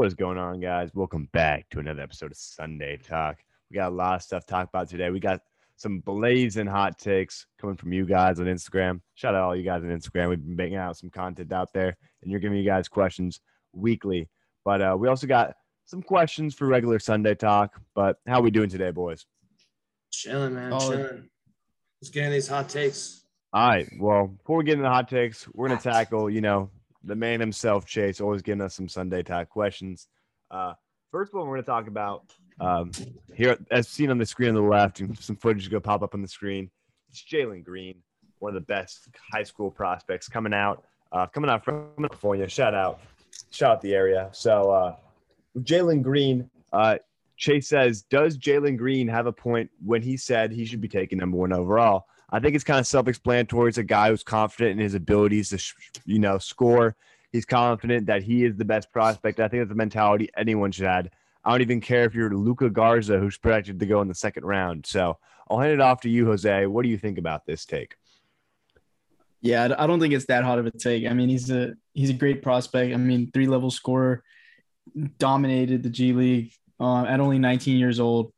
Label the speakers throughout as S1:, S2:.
S1: What is going on, guys? Welcome back to another episode of Sunday Talk. We got a lot of stuff to talk about today. We got some blazing hot takes coming from you guys on Instagram. Shout out all you guys on Instagram. We've been making out some content out there, and you're giving you guys questions weekly. But uh, we also got some questions for regular Sunday Talk. But how we doing today, boys?
S2: Chilling, man.
S3: Oh.
S2: Chilling. Let's get in these hot takes.
S1: All right. Well, before we get into the hot takes, we're gonna tackle, you know, the man himself, Chase, always giving us some Sunday talk questions. Uh, first one we're gonna talk about um, here, as seen on the screen on the left, and some footage is gonna pop up on the screen. It's Jalen Green, one of the best high school prospects coming out, uh, coming out from California. Shout out, shout out the area. So, uh, Jalen Green, uh, Chase says, does Jalen Green have a point when he said he should be taken number one overall? I think it's kind of self-explanatory. It's a guy who's confident in his abilities to, you know, score. He's confident that he is the best prospect. I think that's the mentality anyone should have. I don't even care if you're Luka Garza, who's projected to go in the second round. So I'll hand it off to you, Jose. What do you think about this take?
S3: Yeah, I- don't think it's that hot of a take. I mean, he's a he's a great prospect. I mean, three level scorer, dominated the G League uh, at only 19 years old.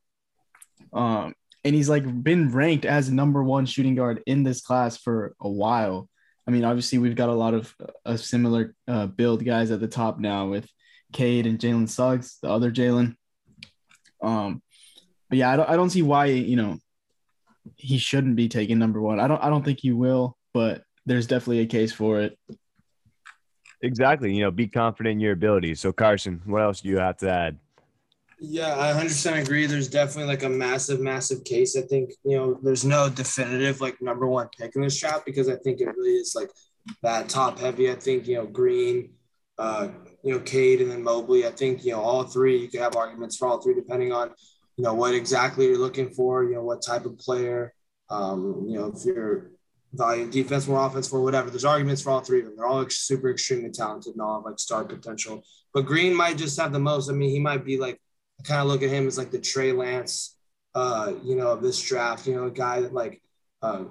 S3: Um, and he's like been ranked as number one shooting guard in this class for a while. I mean, obviously we've got a lot of uh, similar uh, build guys at the top now with Cade and Jalen Suggs, the other Jalen. Um, but yeah, I don't, I don't see why you know he shouldn't be taken number one. I don't I don't think he will, but there's definitely a case for it.
S1: Exactly. You know, be confident in your abilities. So, Carson, what else do you have to add?
S2: Yeah, I 100% agree. There's definitely like a massive, massive case. I think, you know, there's no definitive like number one pick in this draft because I think it really is like that top heavy. I think, you know, Green, uh, you know, Cade and then Mobley. I think, you know, all three, you could have arguments for all three depending on, you know, what exactly you're looking for, you know, what type of player, um, you know, if you're valuing defense more offense for whatever. There's arguments for all three of them. They're all ex- super extremely talented and all have like star potential. But Green might just have the most. I mean, he might be like, I kind of look at him as like the Trey Lance, uh, you know, of this draft. You know, a guy that like, uh,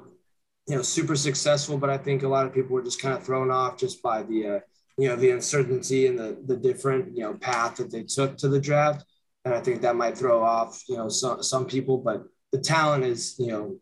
S2: you know, super successful. But I think a lot of people were just kind of thrown off just by the, uh, you know, the uncertainty and the the different you know path that they took to the draft. And I think that might throw off you know some some people. But the talent is you know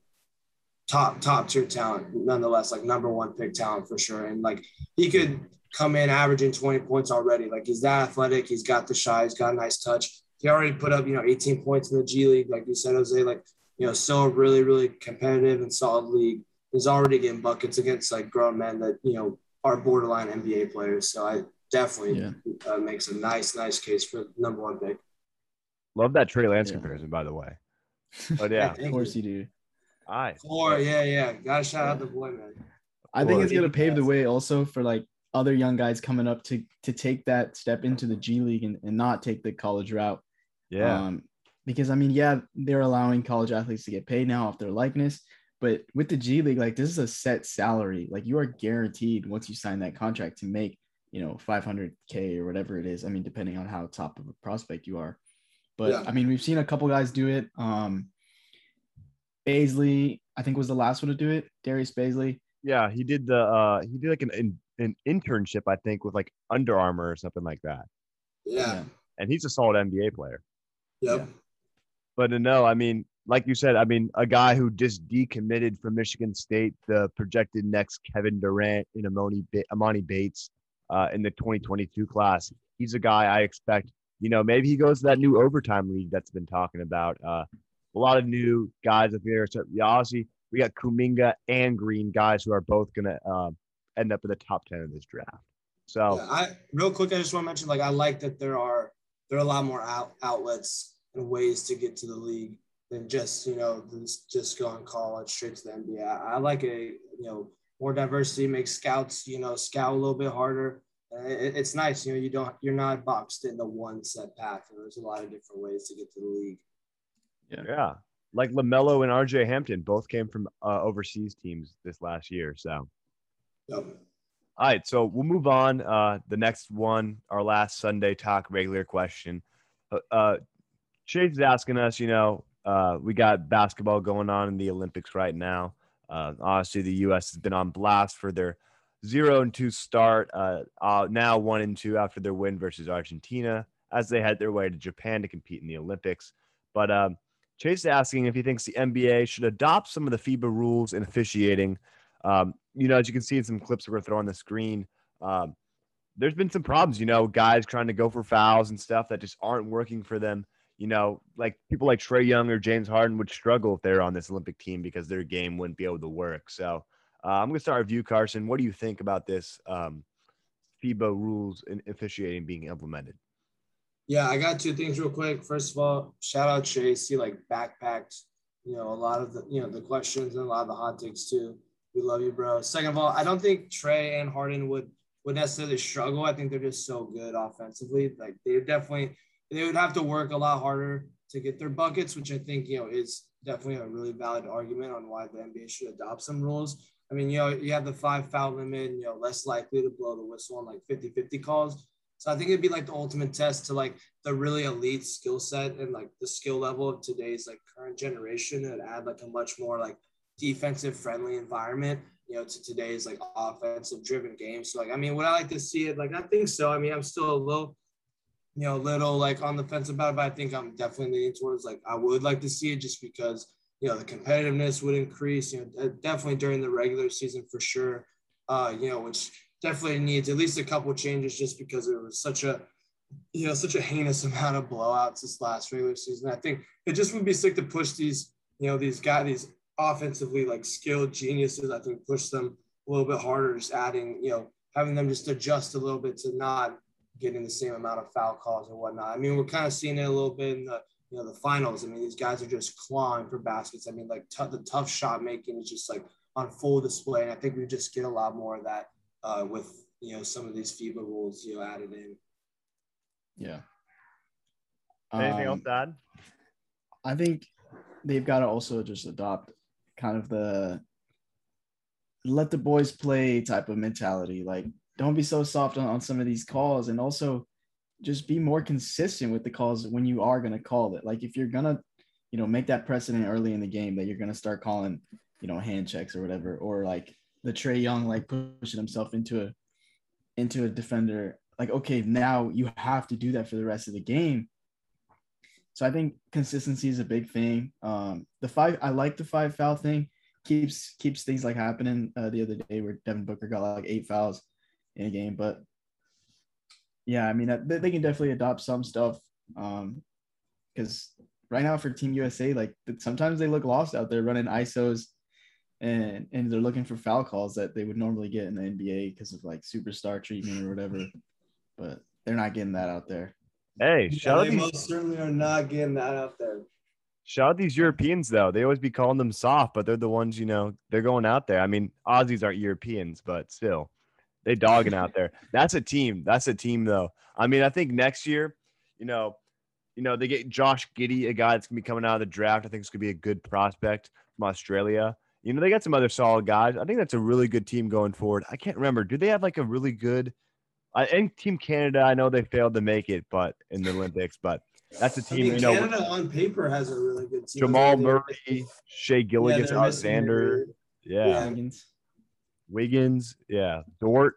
S2: top top tier talent nonetheless like number one pick talent for sure and like he could come in averaging 20 points already like he's that athletic he's got the shot he's got a nice touch he already put up you know 18 points in the g league like you said jose like you know still a really really competitive and solid league he's already getting buckets against like grown men that you know are borderline nba players so i definitely
S3: Yeah.
S2: uh, makes a nice nice case for number one pick
S1: Love that Trey Lance
S3: Yeah.
S1: comparison, by the way. But yeah,
S3: Of course you do.
S1: all right.
S2: Or yeah, yeah. Gotta shout out the boy, man.
S3: I think it's gonna pave the way also for like other young guys coming up to to take that step into the G League and, and not take the college route.
S1: Yeah.
S3: Um, because I mean, yeah, they're allowing college athletes to get paid now off their likeness, but with the G League, like this is a set salary. Like you are guaranteed once you sign that contract to make, you know, 500k or whatever it is. I mean, depending on how top of a prospect you are. But
S2: Yeah.
S3: I mean, we've seen a couple guys do it. Um, Bazley, I think was the last one to do it. Darius Bazley.
S1: yeah. He did the, uh, he did like an, an, an internship, I think, with like Under Armour or something like that.
S2: Yeah.
S1: And he's a solid NBA player.
S2: Yep.
S1: But uh, no, I mean, like you said, I mean, a guy who just decommitted from Michigan State, the projected next Kevin Durant in Emoni, Emoni Bates uh, in the 2022 class. He's a guy I expect, you know, maybe he goes to that new overtime league that's been talking about. Uh, a lot of new guys up there. So, yeah, obviously, we got Kuminga and Green guys who are both going to uh, end up in the top 10 of this draft. So,
S2: Yeah, I real quick, I just want to mention like I like that there are there are a lot more out, outlets and ways to get to the league than just you know just just going college straight to the NBA. I, I like a you know more diversity makes scouts you know scout a little bit harder. It, it's nice, you know. You don't you're not boxed in the one set path. And there's a lot of different ways to get to the league.
S1: yeah, like LaMelo and RJ Hampton both came from uh, overseas teams this last year. So,
S2: Yep.
S1: All right, so we'll move on. Uh, the next one, our last Sunday talk regular question. Uh, uh, Chase is asking us, you know, uh, we got basketball going on in the Olympics right now. Uh, obviously, the U.S. has been on blast for their zero and two start. Uh, uh, now one and two after their win versus Argentina. as they head their way to Japan to compete in the Olympics. But um, Chase is asking if he thinks the NBA should adopt some of the FIBA rules in officiating. Um, you know, as you can see in some clips we're going to throw on the screen, um, there's been some problems, you know, guys trying to go for fouls and stuff that just aren't working for them. You know, like people like Trae Young or James Harden would struggle if they're on this Olympic team because their game wouldn't be able to work. So uh, I'm going to start with you, Carson. What do you think about this um, FIBA rules in officiating being implemented?
S2: Yeah, I got two things real quick. First of all, shout out Chase. He like backpacked, you know, a lot of the, you know, the questions and a lot of the hot takes too. We love you, bro. Second of all, I don't think Trae and Harden would would necessarily struggle. I think they're just so good offensively. Like they're definitely they would have to work a lot harder to get their buckets, which I think you know is definitely a really valid argument on why the NBA should adopt some rules. I mean, you know, you have the five foul limit, you know, less likely to blow the whistle on like 50 50 calls. So I think it'd be like the ultimate test to like the really elite skill set and like the skill level of today's like current generation and add like a much more like defensive friendly environment, you know, to today's like offensive driven game. So like, I mean, would I like to see it? Like, I think so. I mean, I'm still a little, you know, little like on the fence about it, but I think I'm definitely leaning towards like I would like to see it just because you know the competitiveness would increase. You know, definitely during the regular season for sure. Uh, you know, which definitely needs at least a couple changes just because it was such a you know such a heinous amount of blowouts this last regular season. I think it just would be sick to push these you know these guys these offensively like skilled geniuses. I think push them a little bit harder, just adding you know having them just adjust a little bit to not getting the same amount of foul calls and whatnot. I mean, we're kind of seeing it a little bit in the you know the finals. I mean, these guys are just clawing for baskets. I mean, like t- the tough shot making is just like on full display, and I think we just get a lot more of that uh, with you know some of these FIBA rules you know added in.
S3: Yeah.
S1: Anything
S3: Um,
S1: else to add?
S3: I think they've got to also just adopt kind of the let the boys play type of mentality. Like, don't be so soft on, on some of these calls, and also just be more consistent with the calls when you are going to call it. Like, if you're going to, you know, make that precedent early in the game that you're going to start calling, you know, hand checks or whatever, or like the Trae Young, like pushing himself into a into a defender. Like, okay, now you have to do that for the rest of the game. So I think consistency is a big thing. Um, the five, I like the five foul thing. Keeps keeps things like happening. Uh, the other day where Devin Booker got like eight fouls in a game, but yeah, I mean they, they can definitely adopt some stuff. Um, because right now for Team USA, like sometimes they look lost out there running ISOs, and and they're looking for foul calls that they would normally get in the NBA because of like superstar treatment or whatever, but they're not getting that out there.
S1: Hey,
S2: Yeah,
S1: shout
S2: they
S1: these
S2: most certainly are not getting that out there.
S1: Shout out these Europeans though. They always be calling them soft, but they're the ones, you know, they're going out there. I mean, Aussies aren't Europeans, but still, they dogging out there. That's a team. That's a team though. I mean, I think next year, you know, you know, they get Josh Giddey, a guy that's gonna be coming out of the draft. I think it's gonna be a good prospect from Australia. You know, they got some other solid guys. I think that's a really good team going forward. I can't remember. Do they have like a really good I and Team Canada, I know they failed to make it, but in the Olympics, but that's a team,
S2: mean,
S1: you know,
S2: Canada on paper has a really good team.
S1: Jamal Murray, Shai
S2: yeah,
S1: Gilligan,
S2: they're
S1: Alexander. Yeah.
S2: Yeah.
S3: Wiggins.
S1: Wiggins. Yeah. Dort.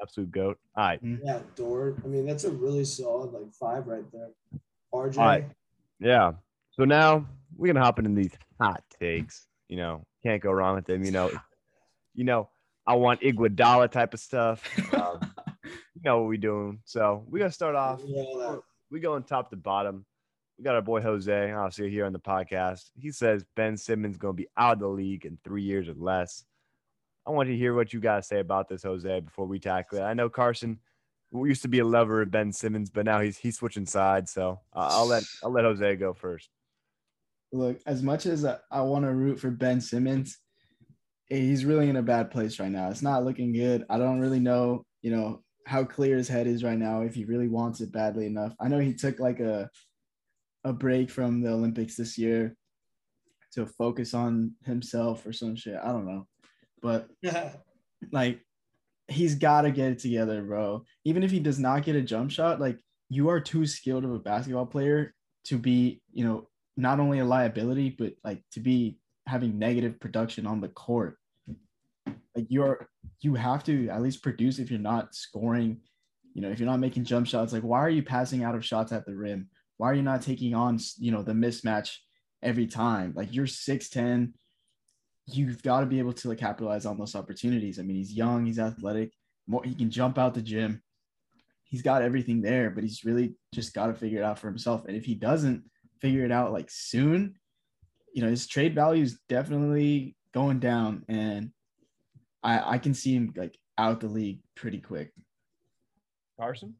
S1: Absolute goat. All right.
S2: Yeah, Dort. I mean, that's a really solid like five right there. RJ.
S1: All right. Yeah. So now we're gonna hop into these hot takes. You know, can't go wrong with them. You know, you know, I want Iguodala type of stuff. Um, you know what we're doing. So we're gonna start off.
S2: Yeah.
S1: We going top to bottom. We got our boy Jose, obviously here on the podcast. He says Ben Simmons gonna be out of the league in three years or less. I want to hear what you guys say about this, Jose, before we tackle it. I know Carson used to be a lover of Ben Simmons, but now he's he's switching sides. So uh, I'll let I'll let Jose go first.
S3: Look, as much as I, I want to root for Ben Simmons, eh, he's really in a bad place right now. It's not looking good. I don't really know, you know, how clear his head is right now if he really wants it badly enough. I know he took like a a break from the Olympics this year to focus on himself or some shit. I don't know. But like he's got to get it together, bro. Even if he does not get a jump shot, like you are too skilled of a basketball player to be, you know, not only a liability, but like to be having negative production on the court. Like you're, you have to at least produce if you're not scoring You know, if you're not making jump shots, like why are you passing out of shots at the rim? Why are you not taking on, you know, the mismatch every time? Like you're 6'10, you've got to be able to like capitalize on those opportunities. I mean, he's young, he's athletic, more he can jump out the gym. He's got everything there, but he's really just got to figure it out for himself. And if he doesn't figure it out like soon, you know, his trade value is definitely going down. And I I can see him like out the league pretty quick.
S1: Carson?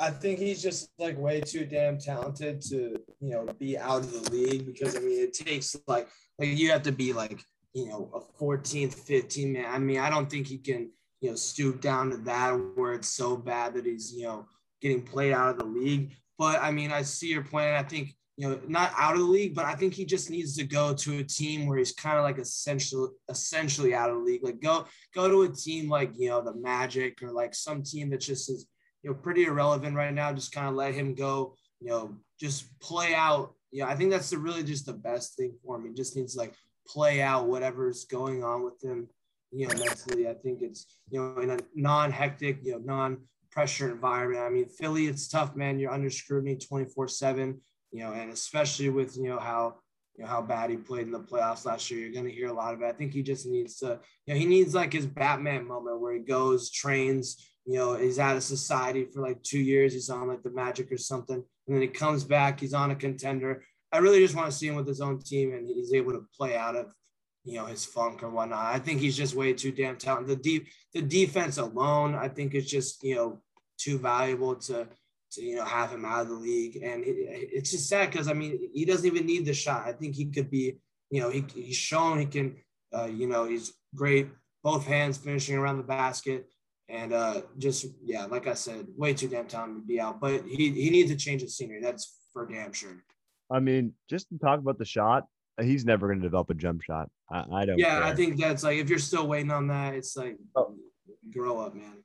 S2: I think he's just like way too damn talented to, you know, be out of the league because I mean it takes like like you have to be like, you know, a 14th, 15th man. I mean, I don't think he can, you know, stoop down to that where it's so bad that he's, you know, getting played out of the league. But I mean, I see your point. I think, you know, not out of the league, but I think he just needs to go to a team where he's kind of like essentially essentially out of the league. Like go go to a team like, you know, the Magic or like some team that just is you know, pretty irrelevant right now. Just kind of let him go, you know, just play out. You know, I think that's the, really just the best thing for him. He just needs to like play out whatever's going on with him, you know, mentally. I think it's, you know, in a non hectic, you know, non pressure environment. I mean, Philly, it's tough, man. You're under scrutiny 24 7, you know, and especially with, you know, how, you know, how bad he played in the playoffs last year. You're going to hear a lot of it. I think he just needs to, you know, he needs like his Batman moment where he goes, trains, you know, he's out of society for like two years. He's on like the Magic or something. And then he comes back, he's on a contender. I really just want to see him with his own team and he's able to play out of, you know, his funk or whatnot. I think he's just way too damn talented. The deep, the defense alone, I think is just, you know, too valuable to, to, you know, have him out of the league. And it, it's just sad because, I mean, he doesn't even need the shot. I think he could be, you know, he, he's shown he can, uh, you know, he's great, both hands finishing around the basket and uh, just yeah, like I said, way too damn talented to be out. But he he needs to change his scenery. That's for damn sure.
S1: I mean, just to talk about the shot, he's never going to develop a jump shot. I, I don't.
S2: Yeah,
S1: care.
S2: I think that's like if you're still waiting on that, it's like oh. grow up, man.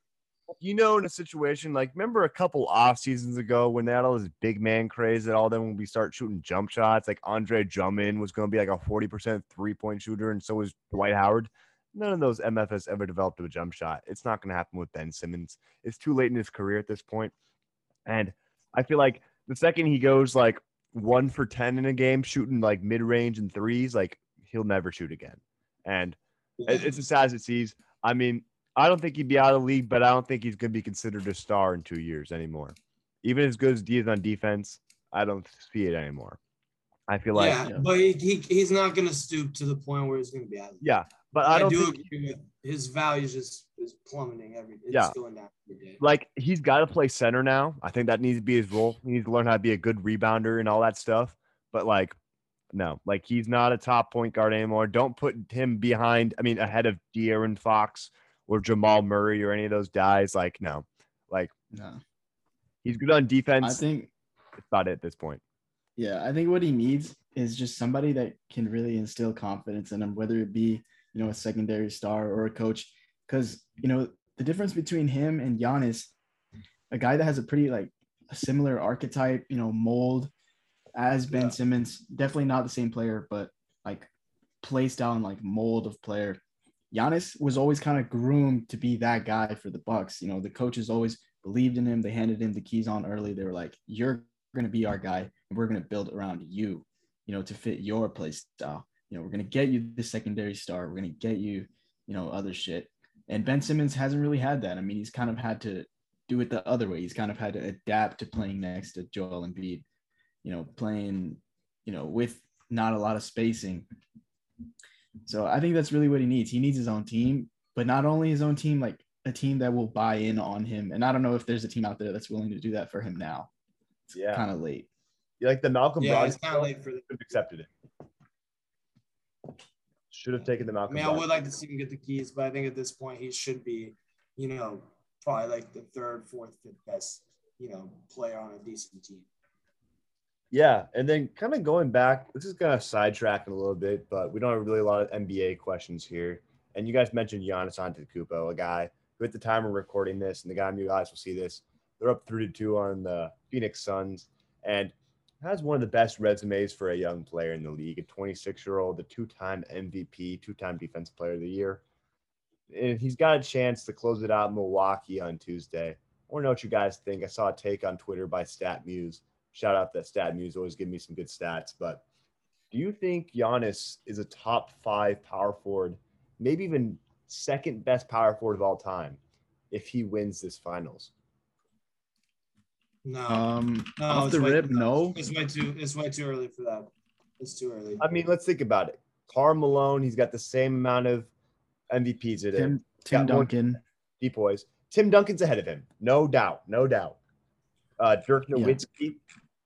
S1: You know, in a situation like remember a couple off seasons ago when they had all this big man craze that all them when we start shooting jump shots, like Andre Drummond was going to be like a 40% three point shooter, and so was Dwight Howard none of those MFs ever developed a jump shot. It's not going to happen with Ben Simmons. It's too late in his career at this point. And I feel like the second he goes like one for 10 in a game, shooting like mid range and threes, like he'll never shoot again. And it's as sad as it sees. I mean, I don't think he'd be out of the league, but I don't think he's going to be considered a star in two years anymore. Even as good as he is on defense, I don't see it anymore. I feel like
S2: yeah, but he, he, he's not going to stoop to the point where he's going to be out.
S1: Of yeah, but I, I do
S2: think, agree with his values is is plummeting every. It's
S1: yeah.
S2: going down every day.
S1: Like he's got to play center now. I think that needs to be his role. He needs to learn how to be a good rebounder and all that stuff. But like, no, like he's not a top point guard anymore. Don't put him behind. I mean, ahead of De'Aaron Fox or Jamal Murray or any of those guys. Like, no, like
S3: no.
S1: He's good on defense.
S3: I think
S1: it's about it at this point.
S3: Yeah, I think what he needs is just somebody that can really instill confidence in him, whether it be you know a secondary star or a coach, because you know the difference between him and Giannis, a guy that has a pretty like a similar archetype, you know, mold as Ben yeah. Simmons, definitely not the same player, but like play style and like mold of player. Giannis was always kind of groomed to be that guy for the Bucks. You know, the coaches always believed in him. They handed him the keys on early. They were like, "You're going to be our guy, and we're going to build around you, you know, to fit your play style. You know, we're going to get you the secondary star. We're going to get you, you know, other shit. And Ben Simmons hasn't really had that. I mean, he's kind of had to do it the other way. He's kind of had to adapt to playing next to Joel Embiid, you know, playing, you know, with not a lot of spacing. So I think that's really what he needs. He needs his own team, but not only his own team, like a team that will buy in on him. And I don't know if there's a team out there that's willing to do that for him now
S1: yeah.
S3: kind of late.
S1: You like the Malcolm
S2: yeah, Brogdon? it's kind of late for the.
S1: Accepted it. Should have taken the Malcolm.
S2: I mean, I would like to see him get the keys, but I think at this point he should be, you know, probably like the third, fourth, fifth best, you know, player on a decent team.
S1: Yeah, and then kind of going back, this is kind of sidetracking a little bit, but we don't have really a lot of NBA questions here. And you guys mentioned Giannis Antetokounmpo, a guy who at the time of recording this, and the guy you guys will see this, they're up three to two on the Phoenix Suns, and has one of the best resumes for a young player in the league. A 26 year old, a two time MVP, two time Defensive Player of the Year. And he's got a chance to close it out in Milwaukee on Tuesday. I want to know what you guys think. I saw a take on Twitter by StatMuse. Shout out that Stat StatMuse always give me some good stats. But do you think Giannis is a top five power forward, maybe even second best power forward of all time, if he wins this finals?
S2: No,
S3: Um,
S2: no,
S3: off the
S2: way-
S3: rip, no.
S2: It's way too. It's way too early for that. It's too early.
S1: I mean, let's think about it. Karl Malone, he's got the same amount of MVPs at him.
S3: Tim Tim
S1: Got one-
S3: Duncan.
S1: Depoys. Tim Duncan's ahead of him, no doubt, no doubt. Uh, Dirk
S3: Yeah.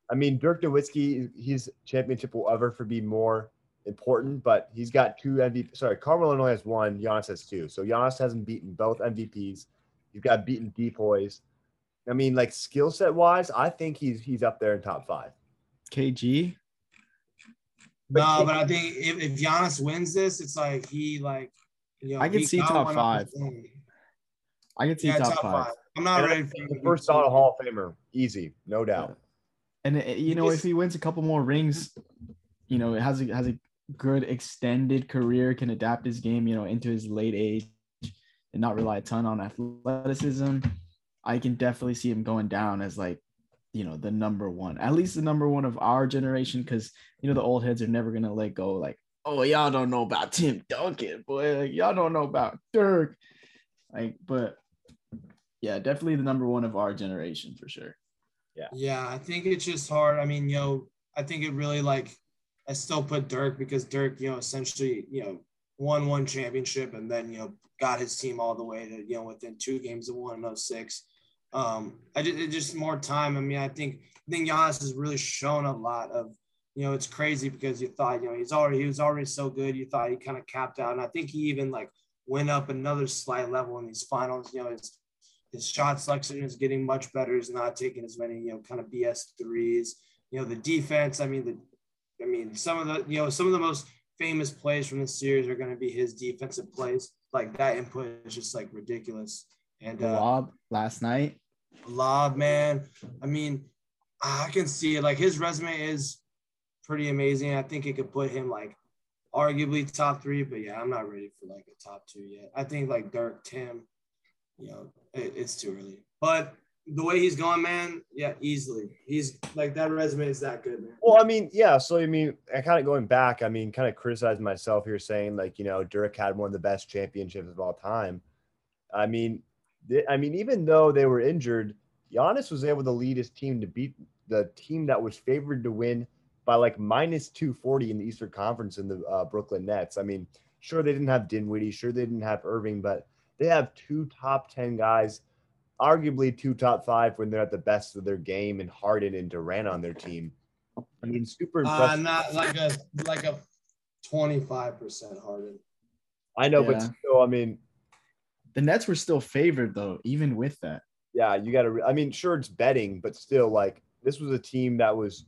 S1: Nowitzki. I mean, Dirk Nowitzki, his championship will ever for be more important, but he's got two MVP. Sorry, Carmelo only has one. Giannis has two. So Giannis hasn't beaten both MVPs. He's got beaten Depoys. I mean, like skill set wise, I think he's he's up there in top five.
S3: KG.
S2: no, but I think if, if Giannis wins this, it's like he like. You know,
S3: I can see top
S2: one up his
S3: five. I can see
S2: Yeah,
S3: top, five.
S2: I'm not
S1: And
S2: ready for
S1: the first
S2: be-
S1: ballot Hall of Famer, easy, no doubt.
S3: And you know, if he wins a couple more rings, you know, it has a has a good extended career, can adapt his game, you know, into his late age, and not rely a ton on athleticism. I can definitely see him going down as like, you know, the number one, at least the number one of our generation, because you know the old heads are never gonna let go. Like, oh, y'all don't know about Tim Duncan, boy. Like, y'all don't know about Dirk. Like, but yeah, definitely the number one of our generation for sure.
S2: Yeah, Yeah, I think it's just hard. I mean, you know, I think it really like I still put Dirk because Dirk, you know, essentially, you know, won one championship and then, you know, got his team all the way to, you know, within two games of one and 06. Um, I just it just more time. I mean, I think I think Giannis has really shown a lot of, you know, it's crazy because you thought, you know, he's already he was already so good. You thought he kind of capped out. And I think he even like went up another slight level in these finals. You know, his his shot selection is getting much better. He's not taking as many, you know, kind of BS threes. You know, the defense. I mean, the, I mean, some of the, you know, some of the most famous plays from this series are going to be his defensive plays. Like that input is just like ridiculous. And
S3: The
S2: uh,
S3: lob last night.
S2: Lob, man. I mean, I can see it. Like his resume is pretty amazing. I think it could put him like arguably top three, but yeah, I'm not ready for like a top two yet. I think like Dirk, Tim, you know, it, it's too early. But the way he's going, man, yeah, easily. He's like that resume is that good, man.
S1: Well, I mean, yeah. So I mean, I kind of going back. I mean, kind of criticizing myself here, saying like, you know, Dirk had one of the best championships of all time. I mean, th- I mean, even though they were injured, Giannis was able to lead his team to beat the team that was favored to win by like minus two forty in the Eastern Conference in the uh, Brooklyn Nets. I mean, sure they didn't have Dinwiddie, sure they didn't have Irving, but they have two top ten guys, arguably two top five when they're at the best of their game, and Harden and Durant on their team. I mean, super
S2: Uh,
S1: impressive.
S2: not like a like a 25% Harden.
S1: I know, but still, I mean,
S3: The Nets were still favored though, even with that.
S1: yeah, you got to. I mean, sure, it's betting, but still, like this was a team that was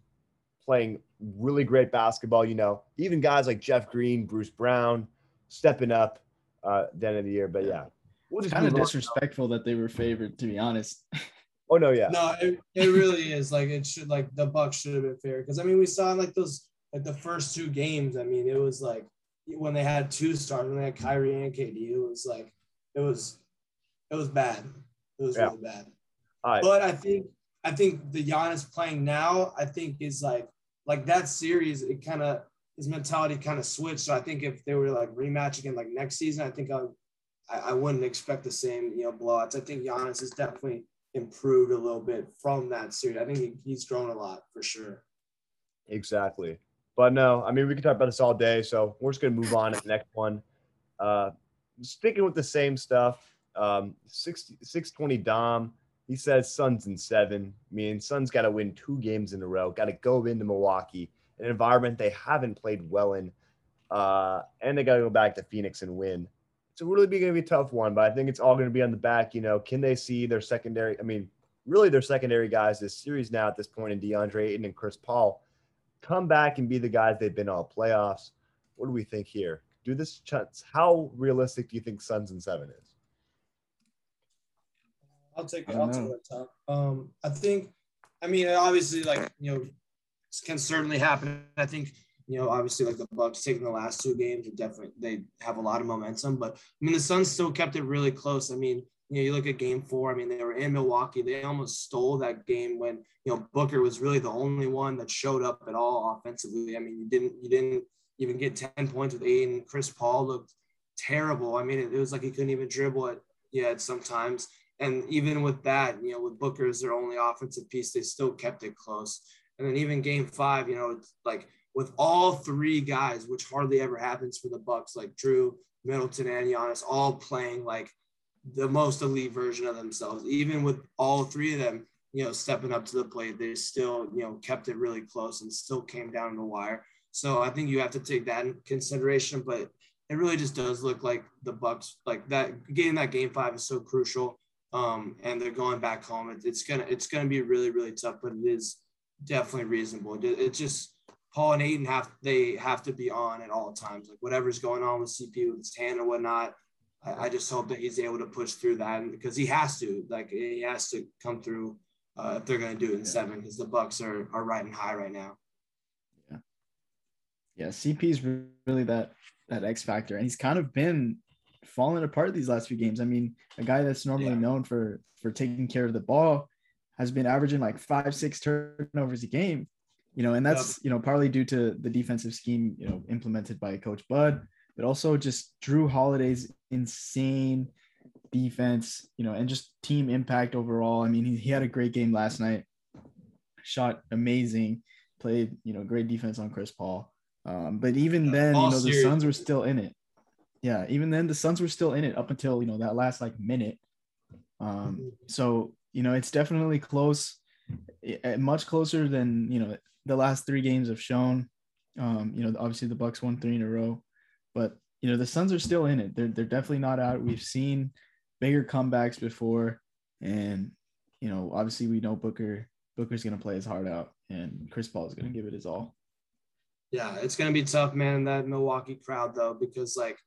S1: playing really great basketball. You know, even guys like Jeff Green, Bruce Brown, stepping up uh, at the end of the year. But yeah, we'll
S3: It's
S1: just
S3: kind of
S1: move on.
S3: disrespectful that they were favored, to be honest.
S1: Oh no, yeah,
S2: No, it, it really is. Like it should like the Bucks should have been fair. Because I mean we saw in like those like the first two games, I mean, it was like when they had two stars, when they had Kyrie and KD, it was like it was it was bad. It was
S1: Yeah.
S2: really bad.
S1: all right.
S2: But I think I think the Giannis playing now, I think is like like that series, it kind of his mentality kind of switched. So I think if they were like rematching in like next season, I think I, I I wouldn't expect the same you know blowouts. I think Giannis has definitely improved a little bit from that series. I think he, he's grown a lot for sure.
S1: Exactly. But no, I mean, we can talk about this all day. So we're just going to move on to the next one. Uh, sticking with the same stuff, um, 60, 620 Dom, he says Suns in seven. I mean, Suns got to win two games in a row, got to go into Milwaukee, an environment they haven't played well in. Uh, and they got to go back to Phoenix and win. It's really be going to be a tough one, but I think it's all going to be on the back. You know, can they see their secondary? I mean, really their secondary guys this series now at this point in DeAndre Ayton and Chris Paul come back and be the guys they've been all playoffs. What do we think here? Do this chance? How realistic do you think Suns and seven is?
S2: I'll take it.
S3: don't
S2: I'll take it. Tom. Um, I think. I mean, obviously, like you know, this can certainly happen. I think you know, obviously, like the Bucks taking the last two games, are definitely they have a lot of momentum. But I mean, the Suns still kept it really close. I mean, you know, you look at game four, I mean, they were in Milwaukee. They almost stole that game when, you know, Booker was really the only one that showed up at all offensively. I mean, you didn't, you didn't even get 10 points with Ayton. Chris Paul looked terrible. I mean, it, it was like he couldn't even dribble it yet sometimes. And even with that, you know, with Booker as their only offensive piece, they still kept it close. And then even game five, you know, it's like with all three guys, which hardly ever happens for the Bucks, like Jrue, Middleton, and Giannis, all playing like the most elite version of themselves. Even with all three of them, you know, stepping up to the plate, they still, you know, kept it really close and still came down the wire. So I think you have to take that in consideration. But it really just does look like the Bucks, like that getting that game five is so crucial. Um, and they're going back home. It, it's gonna it's gonna be really really tough, but it is definitely reasonable. It, it just Paul and Ayton have they have to be on at all times. Like whatever's going on with CP with his hand or whatnot, I, I just hope that he's able to push through that because he has to. Like he has to come through uh, if they're going to do it in yeah. seven because the Bucks are are riding high right now.
S3: Yeah, yeah. CP is really that that X factor, and he's kind of been falling apart these last few games. I mean, a guy that's normally yeah. known for for taking care of the ball has been averaging like five six turnovers a game you know, and that's, you know, partly due to the defensive scheme, you know, implemented by Coach Bud, but also just Jrue Holiday's insane defense, you know, and just team impact overall. I mean, he, he had a great game last night, shot amazing, played, you know, great defense on Chris Paul. Um, but even then, you know, the Suns were still in it. Yeah, even then the Suns were still in it up until, you know, that last like minute. Um, mm-hmm. so, you know, it's definitely close, eh, much closer than, you know, the last three games have shown. Um, you know, obviously the Bucks won three in a row, but you know the Suns are still in it. They're they're definitely not out. We've seen bigger comebacks before, and you know, obviously we know Booker Booker's gonna play his heart out, and Chris Paul is gonna give it his all.
S2: Yeah, it's gonna be tough, man. That Milwaukee crowd though, because like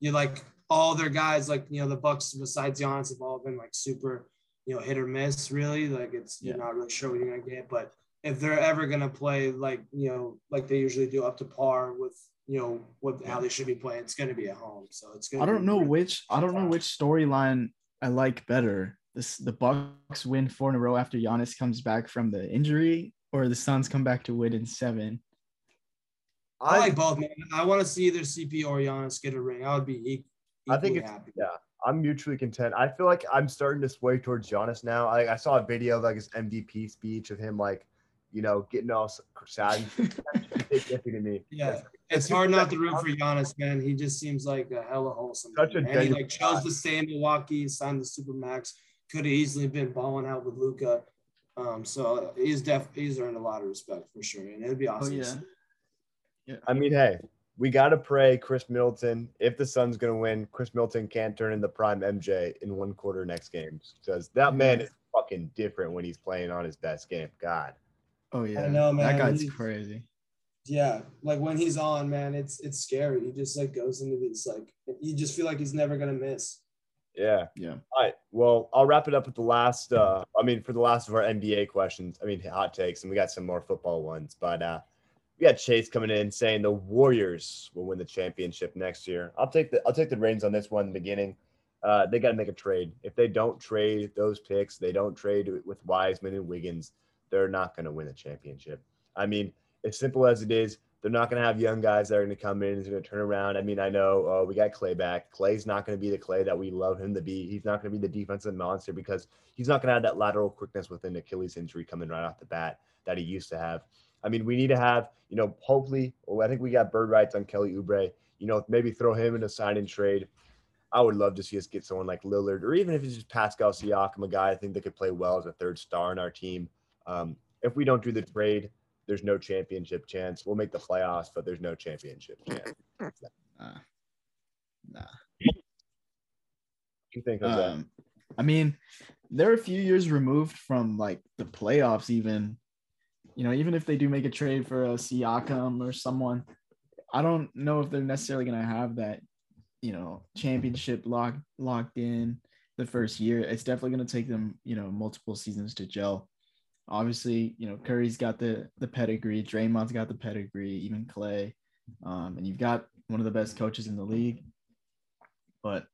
S2: you like all their guys, like you know the Bucks besides Giannis have all been like super, you know, hit or miss. Really, like it's yeah. you're not really sure what you're gonna get, but if they're ever going to play like you know like they usually do up to par with you know what how they should be playing it's going to be at home so it's going
S3: i don't know which i don't know which storyline i like better this the bucks win four in a row after Giannis comes back from the injury or the suns come back to win in seven
S2: i, I like both man i want to see either cp or Giannis get a ring i would be equally
S1: i think it's happy. yeah I'm mutually content. I feel like I'm starting to sway towards Giannis now. I, I saw a video of like his MVP speech of him like you know, getting all sad.
S2: to me. Yeah, it's hard not to root for Giannis, man. He just seems like a hella wholesome. Such man. a and he like chose to stay in Milwaukee, signed the supermax. Could have easily been balling out with Luka. Um, so he's def he's earned a lot of respect for sure, and it'd be oh, awesome. Oh, yeah.
S1: yeah. I mean, hey, we got to pray Khris Middleton. If the Suns going to win, Khris Middleton can't turn in the prime MJ in one quarter next game because that man is fucking different when he's playing on his best game. God.
S3: Oh yeah, I know, man. That guy's he's, crazy.
S2: Yeah, like when he's on, man, it's it's scary. He just like goes into this like you just feel like he's never gonna miss.
S1: Yeah.
S3: Yeah.
S1: All right. Well, I'll wrap it up with the last. uh I mean, for the last of our NBA questions. I mean, hot takes, and we got some more football ones. But uh we got Chase coming in saying the Warriors will win the championship next year. I'll take the I'll take the reins on this one in the beginning. Uh, they got to make a trade. If they don't trade those picks, they don't trade with Wiseman and Wiggins they're not going to win a championship. I mean, as simple as it is, they're not going to have young guys that are going to come in and going to turn around. I mean, I know uh, we got Clay back. Clay's not going to be the Clay that we love him to be. He's not going to be the defensive monster because he's not going to have that lateral quickness with an Achilles injury coming right off the bat that he used to have. I mean, we need to have, you know, hopefully, well, I think we got bird rights on Kelly Oubre. You know, maybe throw him in a sign and trade. I would love to see us get someone like Lillard, or even if it's just Pascal Siakam, a guy I think that could play well as a third star in our team. Um, if we don't do the trade, there's no championship chance. We'll make the playoffs, but there's no championship chance.
S3: Nah. Nah.
S1: you think of um, that?
S3: I mean, they're a few years removed from like the playoffs, even. You know, even if they do make a trade for a Siakam or someone, I don't know if they're necessarily going to have that, you know, championship locked locked in the first year. It's definitely going to take them, you know, multiple seasons to gel. Obviously, you know Curry's got the the pedigree, Draymond's got the pedigree, even Clay. um, and you've got one of the best coaches in the league. But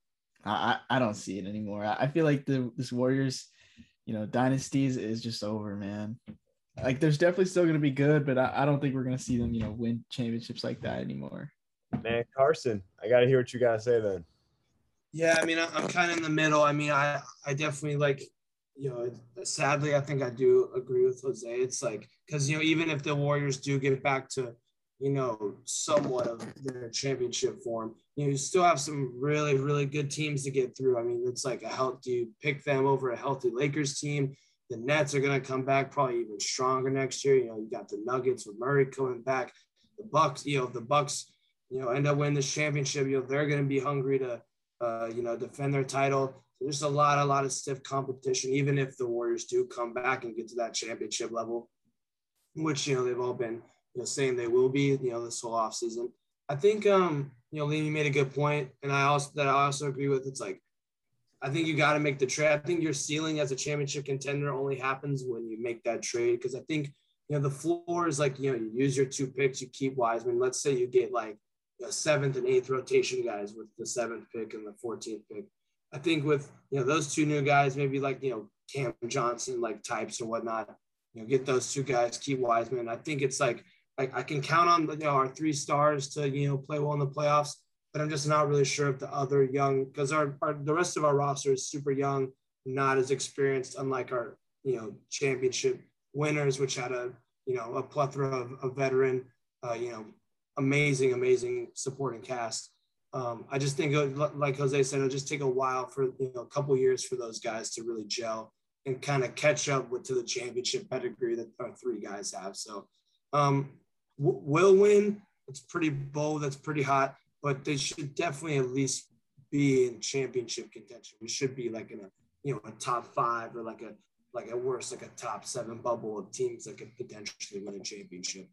S3: I I don't see it anymore. I feel like the this Warriors, you know, dynasties is just over, man. Like there's definitely still gonna be good, but I, I don't think we're gonna see them, you know, win championships like that anymore.
S1: Man, Carson, I gotta hear what you gotta say then.
S2: Yeah, I mean, I'm kind of in the middle. I mean, I I definitely like, you know, sadly, I think I do agree with Jose. It's like because you know, even if the Warriors do get back to you know, somewhat of their championship form. You know, you still have some really, really good teams to get through. I mean, it's like a health. Do you pick them over a healthy Lakers team? The Nets are going to come back probably even stronger next year. You know, you got the Nuggets with Murray coming back. The Bucks, you know, the Bucks, you know, end up winning this championship. You know, they're going to be hungry to, uh, you know, defend their title. There's a lot, a lot of stiff competition, even if the Warriors do come back and get to that championship level, which you know they've all been you know, saying they will be, you know, this whole offseason. I think, um, you know, Lee made a good point, and I also that I also agree with. It's like, I think you got to make the trade. I think your ceiling as a championship contender only happens when you make that trade because I think you know the floor is like you know you use your two picks, you keep Wiseman. Let's say you get like a seventh and eighth rotation guys with the seventh pick and the 14th pick. I think with you know those two new guys, maybe like you know Cam Johnson like types or whatnot, you know get those two guys, keep Wiseman. I think it's like I, I can count on you know, our three stars to you know play well in the playoffs, but I'm just not really sure if the other young because our, our the rest of our roster is super young, not as experienced, unlike our you know championship winners, which had a you know a plethora of, of veteran, uh, you know, amazing, amazing supporting cast. Um, I just think, like Jose said, it'll just take a while for you know a couple years for those guys to really gel and kind of catch up with to the championship pedigree that our three guys have. So um, w- will win. It's pretty bold. That's pretty hot, but they should definitely at least be in championship contention. We should be like in a you know a top five or like a like at worst like a top seven bubble of teams that could potentially win a championship.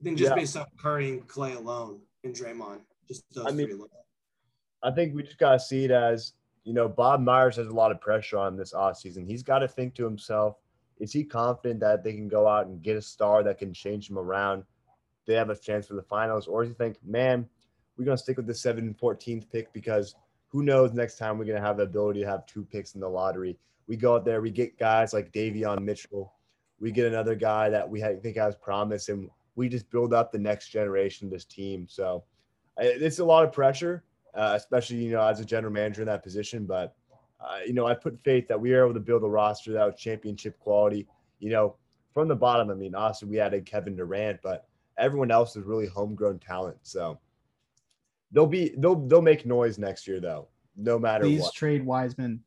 S2: I think just yeah. based on Curry and Clay alone and Draymond, just I mean.
S1: I think we just gotta see it as you know Bob Myers has a lot of pressure on this off season. He's got to think to himself, is he confident that they can go out and get a star that can change him around? they have a chance for the finals, or do you think, man, we're gonna stick with the 7 14th pick because who knows next time we're gonna have the ability to have two picks in the lottery. We go out there, we get guys like Davion Mitchell, we get another guy that we think has promise, and we just build up the next generation of this team. So it's a lot of pressure, uh, especially you know as a general manager in that position. But uh, you know I put faith that we are able to build a roster that was championship quality. You know from the bottom. I mean, obviously we added Kevin Durant, but Everyone else is really homegrown talent. So they'll be they'll they'll make noise next year though, no matter.
S3: Please
S1: what.
S3: trade Wiseman.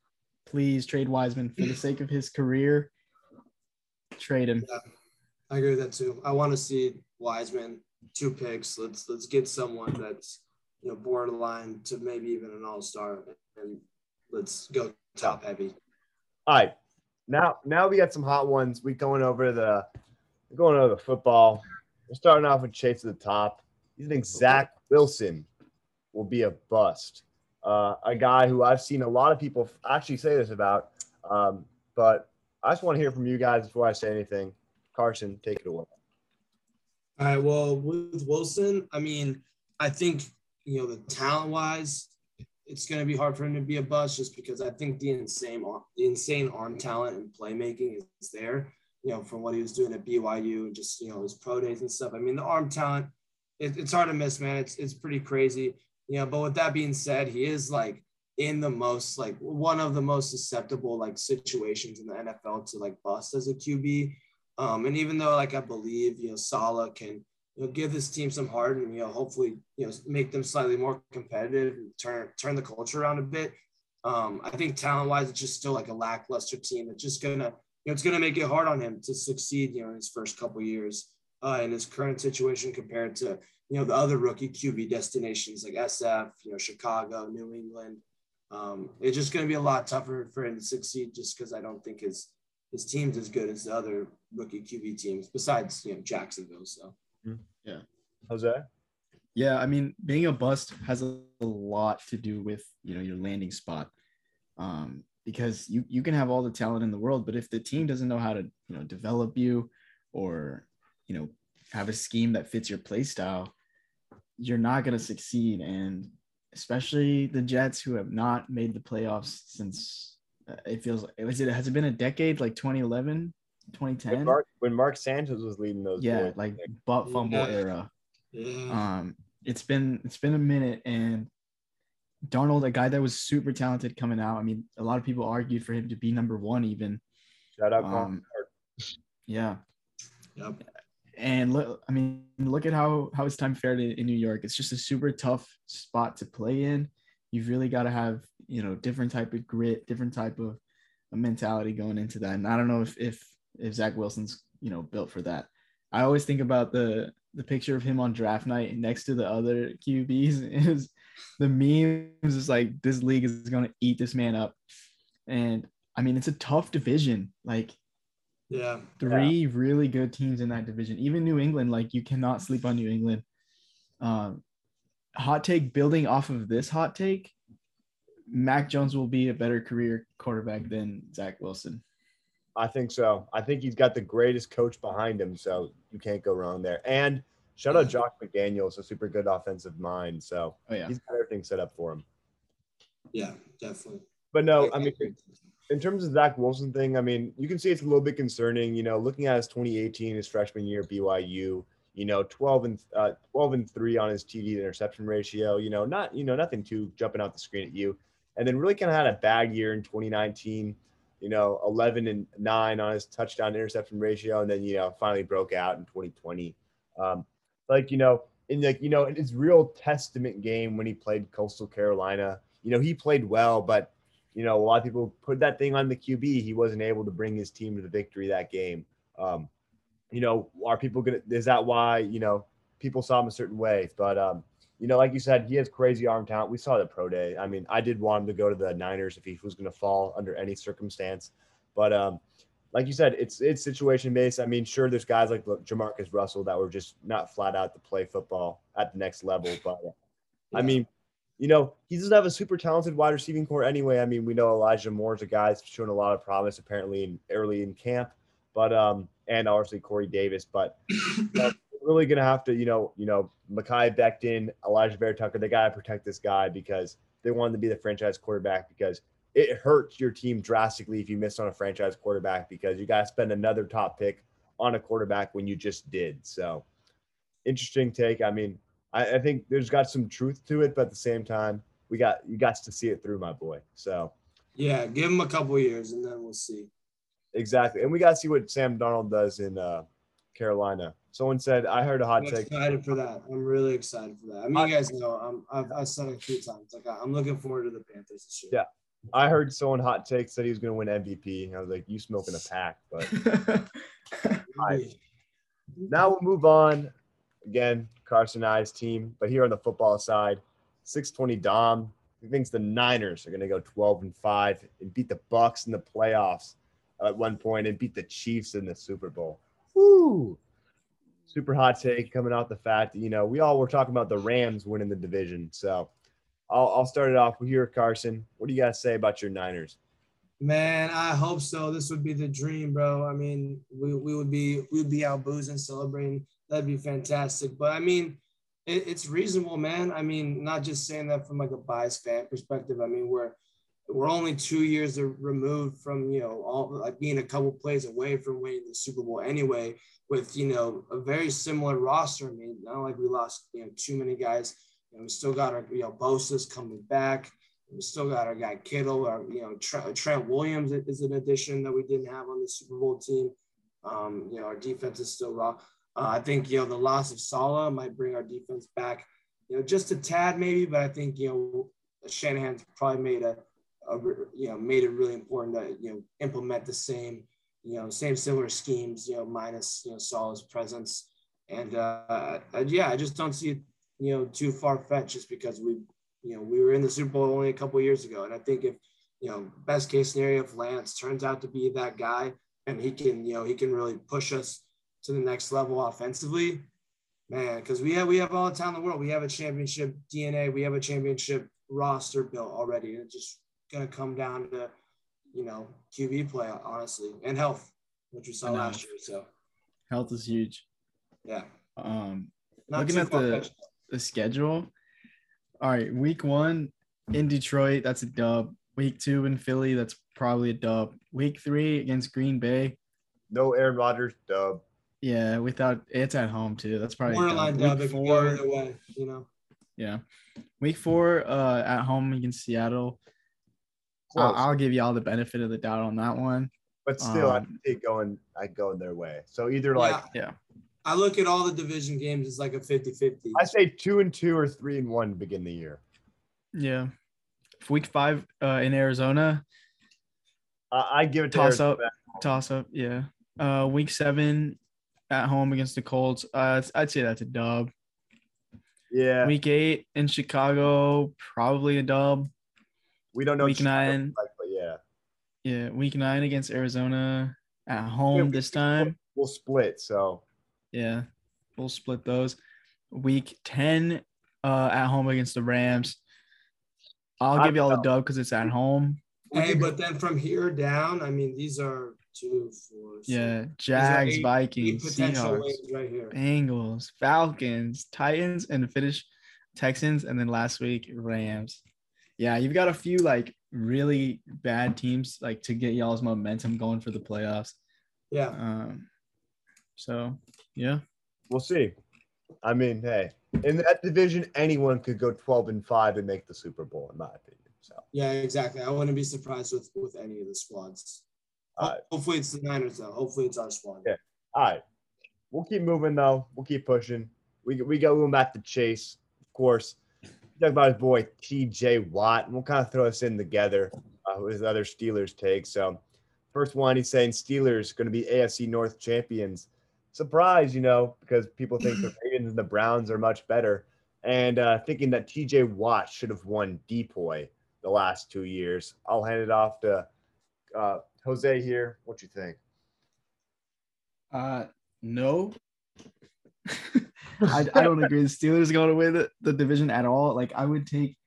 S3: Please trade Wiseman for the sake of his career. Trade him. Yeah,
S2: I agree with that too. I want to see Wiseman two picks. Let's let's get someone that's you know borderline to maybe even an all star, and let's go top heavy.
S1: All right, now now we got some hot ones. We going over the going over the football. We're starting off with Chase at the top. You think Zach Wilson will be a bust? Uh, a guy who I've seen a lot of people actually say this about, um, but I just want to hear from you guys before I say anything. Carson, take it away.
S2: All right. Well, with Wilson, I mean, I think you know the talent wise, it's going to be hard for him to be a bust just because I think the insane the insane arm talent and playmaking is there you know, from what he was doing at BYU, and just you know his pro days and stuff. I mean, the arm talent, it, it's hard to miss, man. It's it's pretty crazy, you know. But with that being said, he is like in the most like one of the most susceptible like situations in the NFL to like bust as a QB. Um, and even though like I believe you know Saleh can you know give this team some heart and you know hopefully you know make them slightly more competitive and turn turn the culture around a bit. Um, I think talent wise, it's just still like a lackluster team It's just gonna you know, it's to make it hard on him to succeed, you know, in his first couple years uh, in his current situation compared to, you know, the other rookie QB destinations like SF, you know, Chicago, New England. Um, it's just going to be a lot tougher for him to succeed just because I don't think his his team's as good as the other rookie QB teams besides, you know, Jacksonville. So,
S3: mm-hmm. yeah.
S1: Jose?
S3: Yeah, I mean, being a bust has a lot to do with, you know, your landing spot. Um, because you you can have all the talent in the world, but if the team doesn't know how to you know develop you or you know have a scheme that fits your play style, you're not going to succeed. And especially the Jets who have not made the playoffs since it feels like was it has it been a decade like 2011
S1: When
S3: 2010
S1: Mark, when Mark Sanchez was leading those,
S3: yeah
S1: boys,
S3: like butt fumble
S2: Yeah.
S3: era. Um it's been it's been a minute and Darnold a guy that was super talented coming out I mean a lot of people argued for him to be number one even.
S1: Shout out,
S3: um, yeah.
S2: Yep.
S3: and look I mean look at how how his time fared in, in New York. It's just a super tough spot to play in. You've really got to have you know different type of grit different type of mentality going into that and I don't know if if if Zach Wilson's you know built for that I always think about the the picture of him on draft night next to the other QBs is the memes is like this league is going to eat this man up and I mean it's a tough division like
S2: Yeah.
S3: three really good teams in that division. Even New England, like you cannot sleep on New England. Um, hot take building off of this hot take, Mac Jones will be a better career quarterback than Zach Wilson.
S1: I think so. I think he's got the greatest coach behind him, so you can't go wrong there. And shout out Josh McDaniels, a super good offensive mind. So
S3: Oh yeah,
S1: he's got everything set up for him.
S2: Yeah, definitely.
S1: But no, I mean, in terms of Zach Wilson thing, I mean, you can see it's a little bit concerning. You know, looking at his 2018, his freshman year at BYU, you know, 12 and uh, 12 and three on his TD interception ratio. You know, not you know nothing too jumping out the screen at you, and then really kind of had a bad year in 2019. You know, 11 and nine on his touchdown interception ratio, and then you know finally broke out in 2020. Um, like you know, in like you know, in his real testament game when he played Coastal Carolina, you know, he played well, but you know, a lot of people put that thing on the QB. He wasn't able to bring his team to the victory that game. Um, you know, are people gonna? Is that why you know people saw him a certain way? But um, you know, like you said, he has crazy arm talent. We saw the pro day. I mean, I did want him to go to the Niners if he was going to fall under any circumstance. But um, like you said, it's it's situation based. I mean, sure, there's guys like Jamarcus Russell that were just not flat out to play football at the next level. But I mean, you know, he doesn't have a super talented wide receiving core anyway. I mean, we know Elijah Moore's a guy that's shown a lot of promise apparently in early in camp, but um, and obviously Corey Davis. But you know, really gonna have to, you know, you know, Mekhi Becton, Alijah Vera-Tucker, they gotta protect this guy because they want him to be the franchise quarterback because it hurts your team drastically if you miss on a franchise quarterback because you gotta spend another top pick on a quarterback when you just did. So interesting take. I mean, I, I think there's got some truth to it, but at the same time, we got you got to see it through, my boy. So
S2: Yeah, give him a couple years and then we'll see.
S1: exactly, and we got to see what Sam Darnold does in uh, Carolina. Someone said I heard a hot
S2: I'm
S1: take.
S2: excited for that. I'm really excited for that. I mean, you guys know I'm, I've, I've said it a few times. Like I'm looking forward to the Panthers this year.
S1: Yeah. I heard someone hot take said he was going to win MVP. I was like, you smoking a pack, but Right. now we'll move on. Again, Carson I's team, but here on the football side, 620 Dom. He thinks the Niners are going to go 12 and 5 and beat the Bucks in the playoffs at one point and beat the Chiefs in the Super Bowl. Woo! Super hot take coming out the fact that, you know, we all were talking about the Rams winning the division. So I'll, I'll start it off here, Carson. What do you guys say about your Niners?
S2: Man, I hope so. This would be the dream, bro. I mean, we, we would be we would be out boozing, celebrating. That'd be fantastic. But I mean, it, it's reasonable, man. I mean, not just saying that from like a biased fan perspective. I mean, we're we're only two years removed from you know all like being a couple plays away from winning the Super Bowl anyway. With you know a very similar roster. I mean, not like we lost you know too many guys. You know, we still got our you know Bosa's coming back. We still got our guy Kittle, our you know Trent, Trent Williams is an addition that we didn't have on the Super Bowl team. Um, you know our defense is still raw. Uh, I think you know the loss of Saleh might bring our defense back, you know, just a tad maybe, but I think you know Shanahan's probably made a, you know made it really important to you know implement the same you know same similar schemes, you know, minus you know Saleh's presence, and uh, yeah, I just don't see it you know too far fetched just because we you know, we were in the Super Bowl only a couple years ago. And I think if, you know, best case scenario, if Lance turns out to be that guy and he can, you know, he can really push us to the next level offensively, man, because we have we have all the talent in the world. We have a championship DNA, we have a championship roster built already. And it's just gonna come down to, you know, QB play, honestly, and health, which we saw last year. So
S3: health is huge.
S2: Yeah.
S3: Um
S2: Not
S3: looking at the
S2: far-fetched.
S3: the schedule, All right, week one in Detroit, that's a dub. Week two in Philly, that's probably a dub. Week three against Green Bay,
S1: No Aaron Rodgers dub.
S3: yeah, without it's at home too. That's probably a
S2: Borderline
S3: dub.
S2: dub.
S3: Week
S2: It
S3: four,
S2: way, you know.
S3: yeah, week four uh, at home against Seattle. I'll, I'll give you all the benefit of the doubt on that one.
S1: but still, I
S3: um,
S1: see it going. I going their way. So either like
S2: Yeah.
S3: Yeah,
S2: I look at all the division games as like a 50-50.
S1: I say two and two or three and one begin the year.
S3: yeah. Week five uh, in Arizona,
S1: I I give it to
S3: Toss
S1: Arizona.
S3: up. toss up. Yeah. Uh, week seven at home against the Colts. Uh, I'd say that's a dub.
S1: Yeah,
S3: Week eight in Chicago, probably a dub.
S1: We don't know.
S3: week nine.
S1: like, but yeah,
S3: Yeah, week nine against Arizona at home
S1: Yeah,
S3: this time.
S1: we'll split. So
S3: Yeah, we'll split those. Week ten uh, at home against the Rams. I'll
S1: I
S3: give you all the
S1: know.
S3: dub because it's at home.
S2: Hey, but then from here down, I mean, these are two, four, six,
S3: Yeah, Jags,
S2: eight- eight
S3: Vikings,
S2: potential
S3: Seahawks,
S2: wins right here.
S3: Bengals, Falcons, Titans, and finish Texans, and then last week Rams. Yeah, you've got a few like really bad teams like to get y'all's momentum going for the playoffs.
S2: Yeah.
S3: Um, so yeah,
S1: we'll see. I mean, hey, in that division, anyone could go twelve and five and make the Super Bowl, in my opinion. So
S2: Yeah, exactly. I wouldn't be surprised with with any of the squads. Ho-
S1: Alright.
S2: Hopefully it's the Niners though. Hopefully it's our squad.
S1: Yeah. all right, we'll keep moving though. We'll keep pushing. We we go going back to Chase, of course. Talk about his boy T.J. Watt, and we'll kind of throw us in together uh, with his other Steelers take. So, first one, he's saying Steelers going to be AFC North champions. Surprise, you know, because people think the Ravens and the Browns are much better, and uh, thinking that T.J. Watt should have won DPOY the last two years. I'll hand it off to uh, Jose here. What you think?
S3: uh, no. I, I don't agree. The Steelers going to win the, the division at all. Like I would take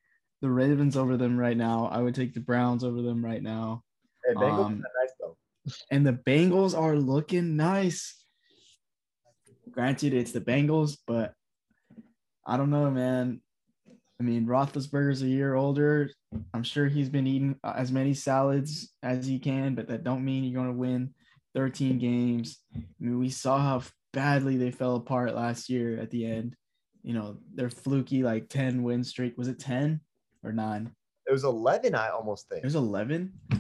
S3: the Ravens over them right now. I would take the Browns over them right now.
S1: Hey, Bengals
S3: Um,
S1: nice though.
S3: And the Bengals are looking nice. Granted, it's the Bengals, but I don't know, man. I mean, Roethlisberger's a year older. I'm sure he's been eating uh, as many salads as he can, but that don't mean you're going to win 13 games. I mean, we saw how badly they fell apart last year at the end. You know, their fluky like 10 win streak. Was it 10 or 9?
S1: It was 11, I almost think.
S3: It was 11.
S1: I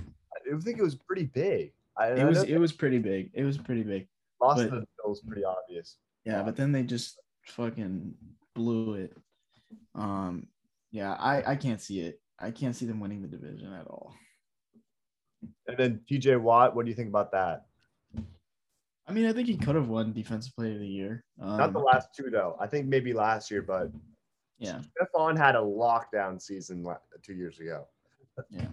S1: think it was pretty big. I,
S3: It
S1: I
S3: was it was pretty big. It was pretty big.
S1: lost
S3: but-
S1: the Bills pretty obvious.
S3: Yeah, but then they just fucking blew it. Um, yeah, I I can't see it. I can't see them winning the division at all.
S1: And then TJ Watt, what do you think about that?
S3: I mean, I think he could have won Defensive Player of the Year. Um,
S1: Not the last two though. I think maybe last year, but
S3: yeah,
S1: Stephon had a lockdown season two years ago.
S3: Yeah.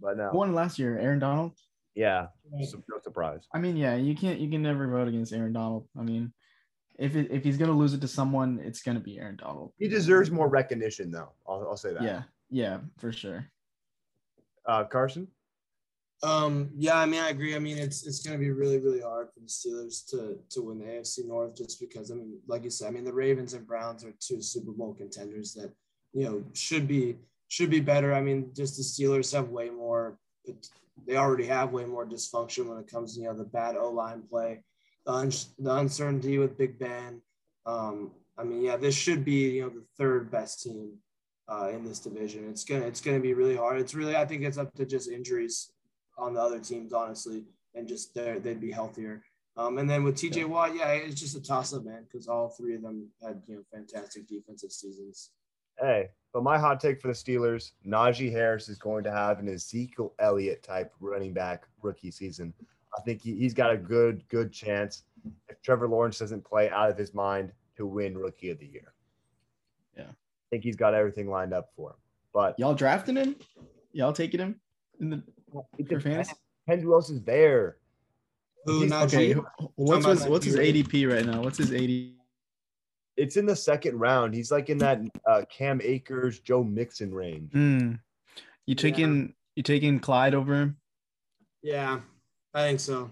S1: But no.
S3: Who won last year. Aaron Donald.
S1: Yeah. No surprise.
S3: I mean, yeah, you can't you can never vote against Aaron Donald. I mean, if it, if he's gonna lose it to someone, it's gonna be Aaron Donald.
S1: He deserves more recognition though. I'll, I'll say that.
S3: Yeah, yeah, for sure.
S1: Uh, Carson.
S2: Um, yeah, I mean, I agree. I mean, it's it's going to be really, really hard for the Steelers to to win the AFC North just because, I mean, like you said, I mean, the Ravens and Browns are two Super Bowl contenders that you know should be should be better. I mean, just the Steelers have way more. They already have way more dysfunction when it comes to you know the bad O line play, the, un- the uncertainty with Big Ben. Um, I mean, yeah, this should be you know the third best team uh, in this division. It's gonna it's gonna be really hard. It's really I think it's up to just injuries on the other teams, honestly, and just they're- they'd be healthier. Um, and then with TJ Watt, yeah, it's just a toss up, man, because all three of them had you know fantastic defensive seasons.
S1: Hey, but my hot take for the Steelers, Najee Harris is going to have an Ezekiel Elliott type running back rookie season. I think he, he's got a good, good chance if Trevor Lawrence doesn't play out of his mind to win rookie of the year.
S3: Yeah.
S1: I think he's got everything lined up for him. But
S3: Y'all drafting him? Y'all taking him in the
S1: it
S3: for
S1: depends,
S3: fantasy?
S1: depends who else is there.
S2: Who
S1: He's-
S2: not
S3: Okay, what's
S2: about
S3: his, what's his ADP right now? What's his ADP?
S1: It's in the second round. He's like in that uh, Cam Akers, Joe Mixon range.
S3: Mm. You taking you taking Clyde over him?
S2: Yeah, I think so.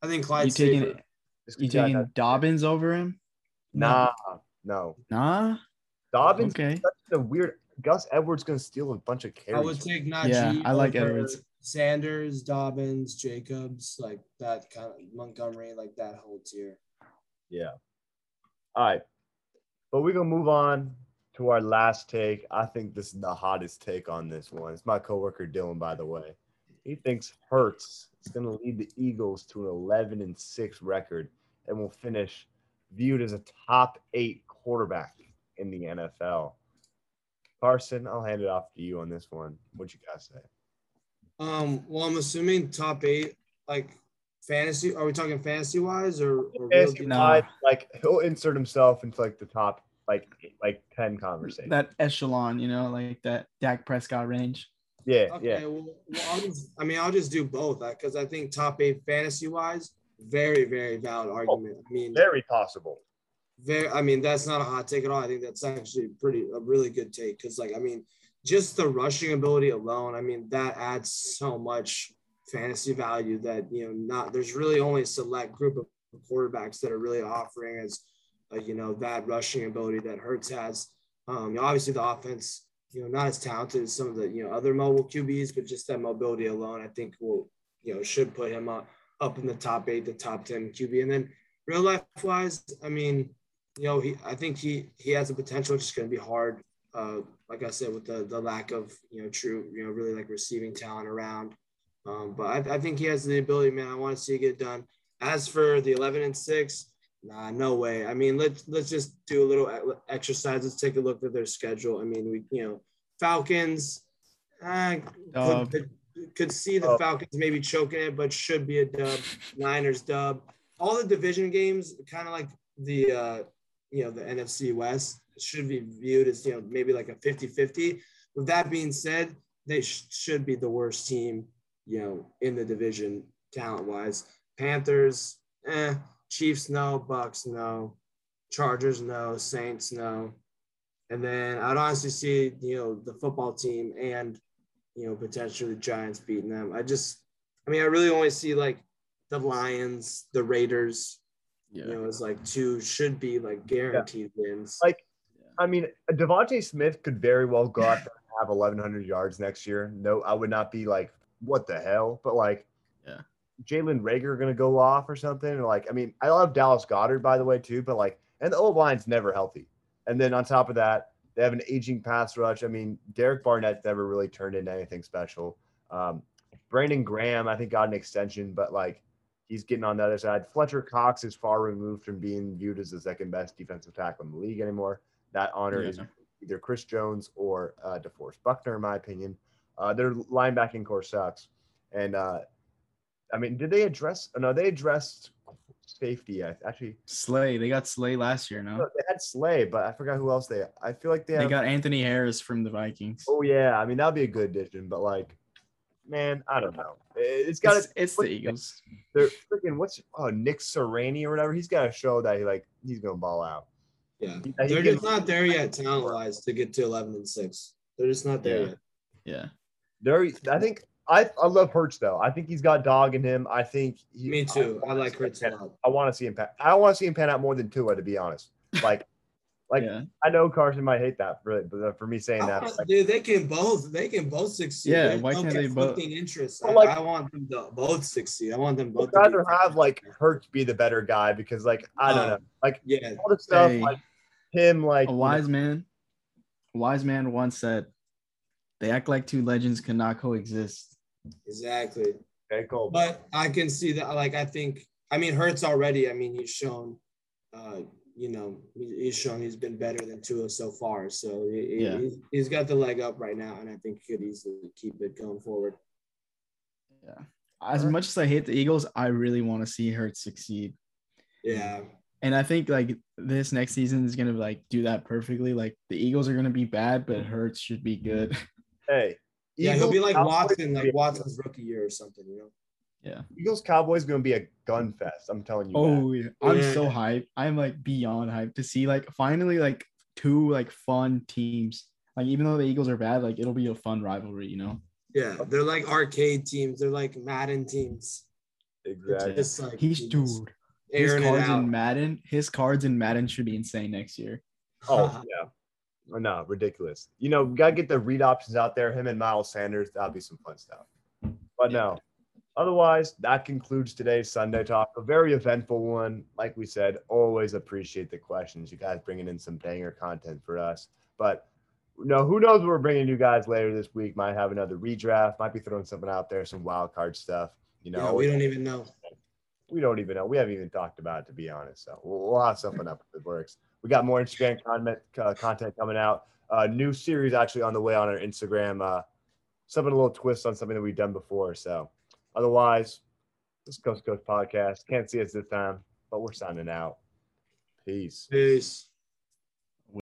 S2: I think
S3: You
S2: Clyde's
S3: taking
S2: safer.
S3: You taking
S1: has-
S3: Dobbins over him?
S1: Nah, no.
S3: Nah.
S1: Dobbins
S3: Okay.
S1: such a weird. Gus Edwards going to steal a bunch of carries.
S2: I would take Najee.
S3: Yeah, I like
S2: over
S3: Edwards.
S2: Sanders, Dobbins, Jacobs, like that kind of Montgomery, like that whole tier.
S1: Yeah. All right. But we're to move on to our last take. I think this is the hottest take on this one. It's my coworker Dylan, by the way. He thinks Hurts is to lead the Eagles to an 11 and 6 record and will finish viewed as a top eight quarterback in the NFL. Carson, I'll hand it off to you on this one. What you guys say?
S2: Um, well, I'm assuming top eight, like fantasy. Are we talking fantasy wise or, or
S1: Fantasy
S2: deal?
S3: No.
S1: wise, like he'll insert himself into like the top like like 10 conversation.
S3: That echelon, you know, like that Dak Prescott range.
S1: yeah,
S2: Okay,
S1: yeah.
S2: well, well, I'll just, I mean, I'll just do both because I think top eight fantasy wise, very, very valid argument. I mean,
S1: Very possible.
S2: very, I mean, that's not a hot take at all. I think that's actually pretty, a really good take because, like, I mean, just the rushing ability alone, I mean, that adds so much fantasy value that, you know, not, there's really only a select group of quarterbacks that are really offering as, uh, you know, that rushing ability that Hurts has. Um, obviously, the offense, you know, not as talented as some of the, you know, other mobile QBs, but just that mobility alone, I think will, you know, should put him up, up in the top eight, the top 10 QB. And then real life wise, I mean, you know, he, I think he, he has a potential. It's just going to be hard. Uh, like I said, with the, the lack of, you know, true, you know, really like receiving talent around. Um, but I, I think he has the ability, man. I want to see it get done. As for the 11 and six, nah, no way. I mean, let's, let's just do a little exercise. Let's take a look at their schedule. I mean, we, you know, Falcons, uh, could, could, could see the. Falcons maybe choking it, but should be a dub. Niners dub. All the division games, kind of like the, uh, you know, the NFC West should be viewed as, you know, maybe like a 50 50. With that being said, they sh- should be the worst team, you know, in the division talent wise. Panthers, eh. Chiefs, no. Bucks, no. Chargers, no. Saints, no. And then I'd honestly see, you know, the football team and, you know, potentially the Giants beating them. I just, I mean, I really only see like the Lions, the Raiders,
S3: Yeah.
S2: you know, as like two should be like guaranteed wins.
S1: Like, I mean, DeVonta Smith could very well go out and have 1,100 yards next year. No, I would not be like, what the hell? But like,
S3: Yeah.
S1: Jalen Reagor going to go off or something. Or like, I mean, I love Dallas Goedert, by the way, too. But like, and the old line's never healthy. And then on top of that, they have an aging pass rush. I mean, Derek Barnett's never really turned into anything special. Um, Brandon Graham, I think, got an extension, but like, he's getting on the other side. Fletcher Cox is far removed from being viewed as the second best defensive tackle in the league anymore. That honor is either Chris Jones or uh, DeForest Buckner, in my opinion. Uh, their linebacking core sucks. And uh, I mean, did they address? oh, No, they addressed safety. I actually
S3: Slay. They got Slay last year, no?
S1: they had Slay, but I forgot who else they. I feel like they,
S3: They
S1: have,
S3: got Anthony Harris from the Vikings.
S1: Oh yeah, I mean that'd be a good addition, but like, man, I don't know. It- It's got
S3: It's, it's the Eagles.
S1: They're freaking what's oh Nick Sirianni or whatever. He's got to show that he like he's gonna ball out.
S2: Yeah.
S1: He- he
S2: They're just not there yet, talent wise, to get to 11 and 6. They're just not there
S3: Yeah.
S2: yet.
S3: Yeah.
S1: There, I think I I love Hurts though. I think he's got dog in him. I think he,
S2: Me too. I
S1: wanna
S2: like
S1: see
S2: Hurts a
S1: him pan-
S2: lot.
S1: I want to see him. Pan, I want to see him pan out more than Tua, to be honest. Like, like
S3: yeah.
S1: I know Carson might hate that for but for me saying that. but, like,
S2: Dude, they can both. They can both succeed.
S3: Yeah,
S2: There's
S3: why can't they both-
S2: conflicting Interests.
S1: Well,
S2: I,
S1: like-
S2: I want them to both succeed. I want them both.
S1: I'd
S2: to be
S1: rather have like Hurts be the better guy because like I don't
S2: Um,
S1: know, like
S2: Yeah,
S1: all the stuff
S3: Hey.
S1: like him, like
S3: A
S1: you
S3: wise
S1: know,
S3: man, a wise man once said, "They act like two legends cannot coexist."
S2: exactly.
S1: okay, cool.
S2: But I can see that. Like I think. I mean, Hurts already. I mean, he's shown. Uh, you know, he's shown he's been better than Tua so far. So he,
S3: Yeah.
S2: he's, he's got the leg up right now, and I think he could easily keep it going forward.
S3: Yeah. As much as I hate the Eagles, I really want to see Hurts succeed.
S2: Yeah.
S3: And I think like this next season is gonna like do that perfectly. Like the Eagles are gonna be bad, but Hurts should be good.
S1: hey,
S2: Yeah, he'll be like
S1: Cowboys
S2: Watson, like
S1: be-
S2: Watson's rookie year or something, you know.
S3: Yeah.
S1: Eagles Cowboys going to be a gun fest. I'm telling you. that.
S3: Oh yeah. I'm so hyped. I'm like beyond hyped to see like finally like two like fun teams. Like even though the Eagles are bad, like it'll be a fun rivalry, you know.
S2: Yeah, they're like arcade teams. They're like Madden teams.
S1: exactly.
S2: Just like
S3: He's
S2: just
S3: dude. His
S2: airing it
S3: cards
S2: out.
S3: in Madden, his cards in Madden should be insane next year.
S1: Oh yeah. or No, ridiculous. You know, we gotta get the read options out there. Him and Miles Sanders, that'll be some fun stuff. But no, otherwise, that concludes today's Sunday talk. A very eventful one. Like we said, always appreciate the questions. You guys bringing in some banger content for us. But no, who knows what we're bringing you guys later this week? Might have another redraft. Might be throwing something out there, some wild card stuff. You know,
S2: yeah, we don't even know.
S1: We don't even know. We haven't even talked about it to be honest. So we'll, we'll have something up it works. We got more Instagram content uh, content coming out. Uh, new series actually on the way on our Instagram. Uh, something a little twist on something that we've done before. So otherwise, this Coast Coast podcast. Can't see us this time, but we're signing out. Peace.
S2: Peace.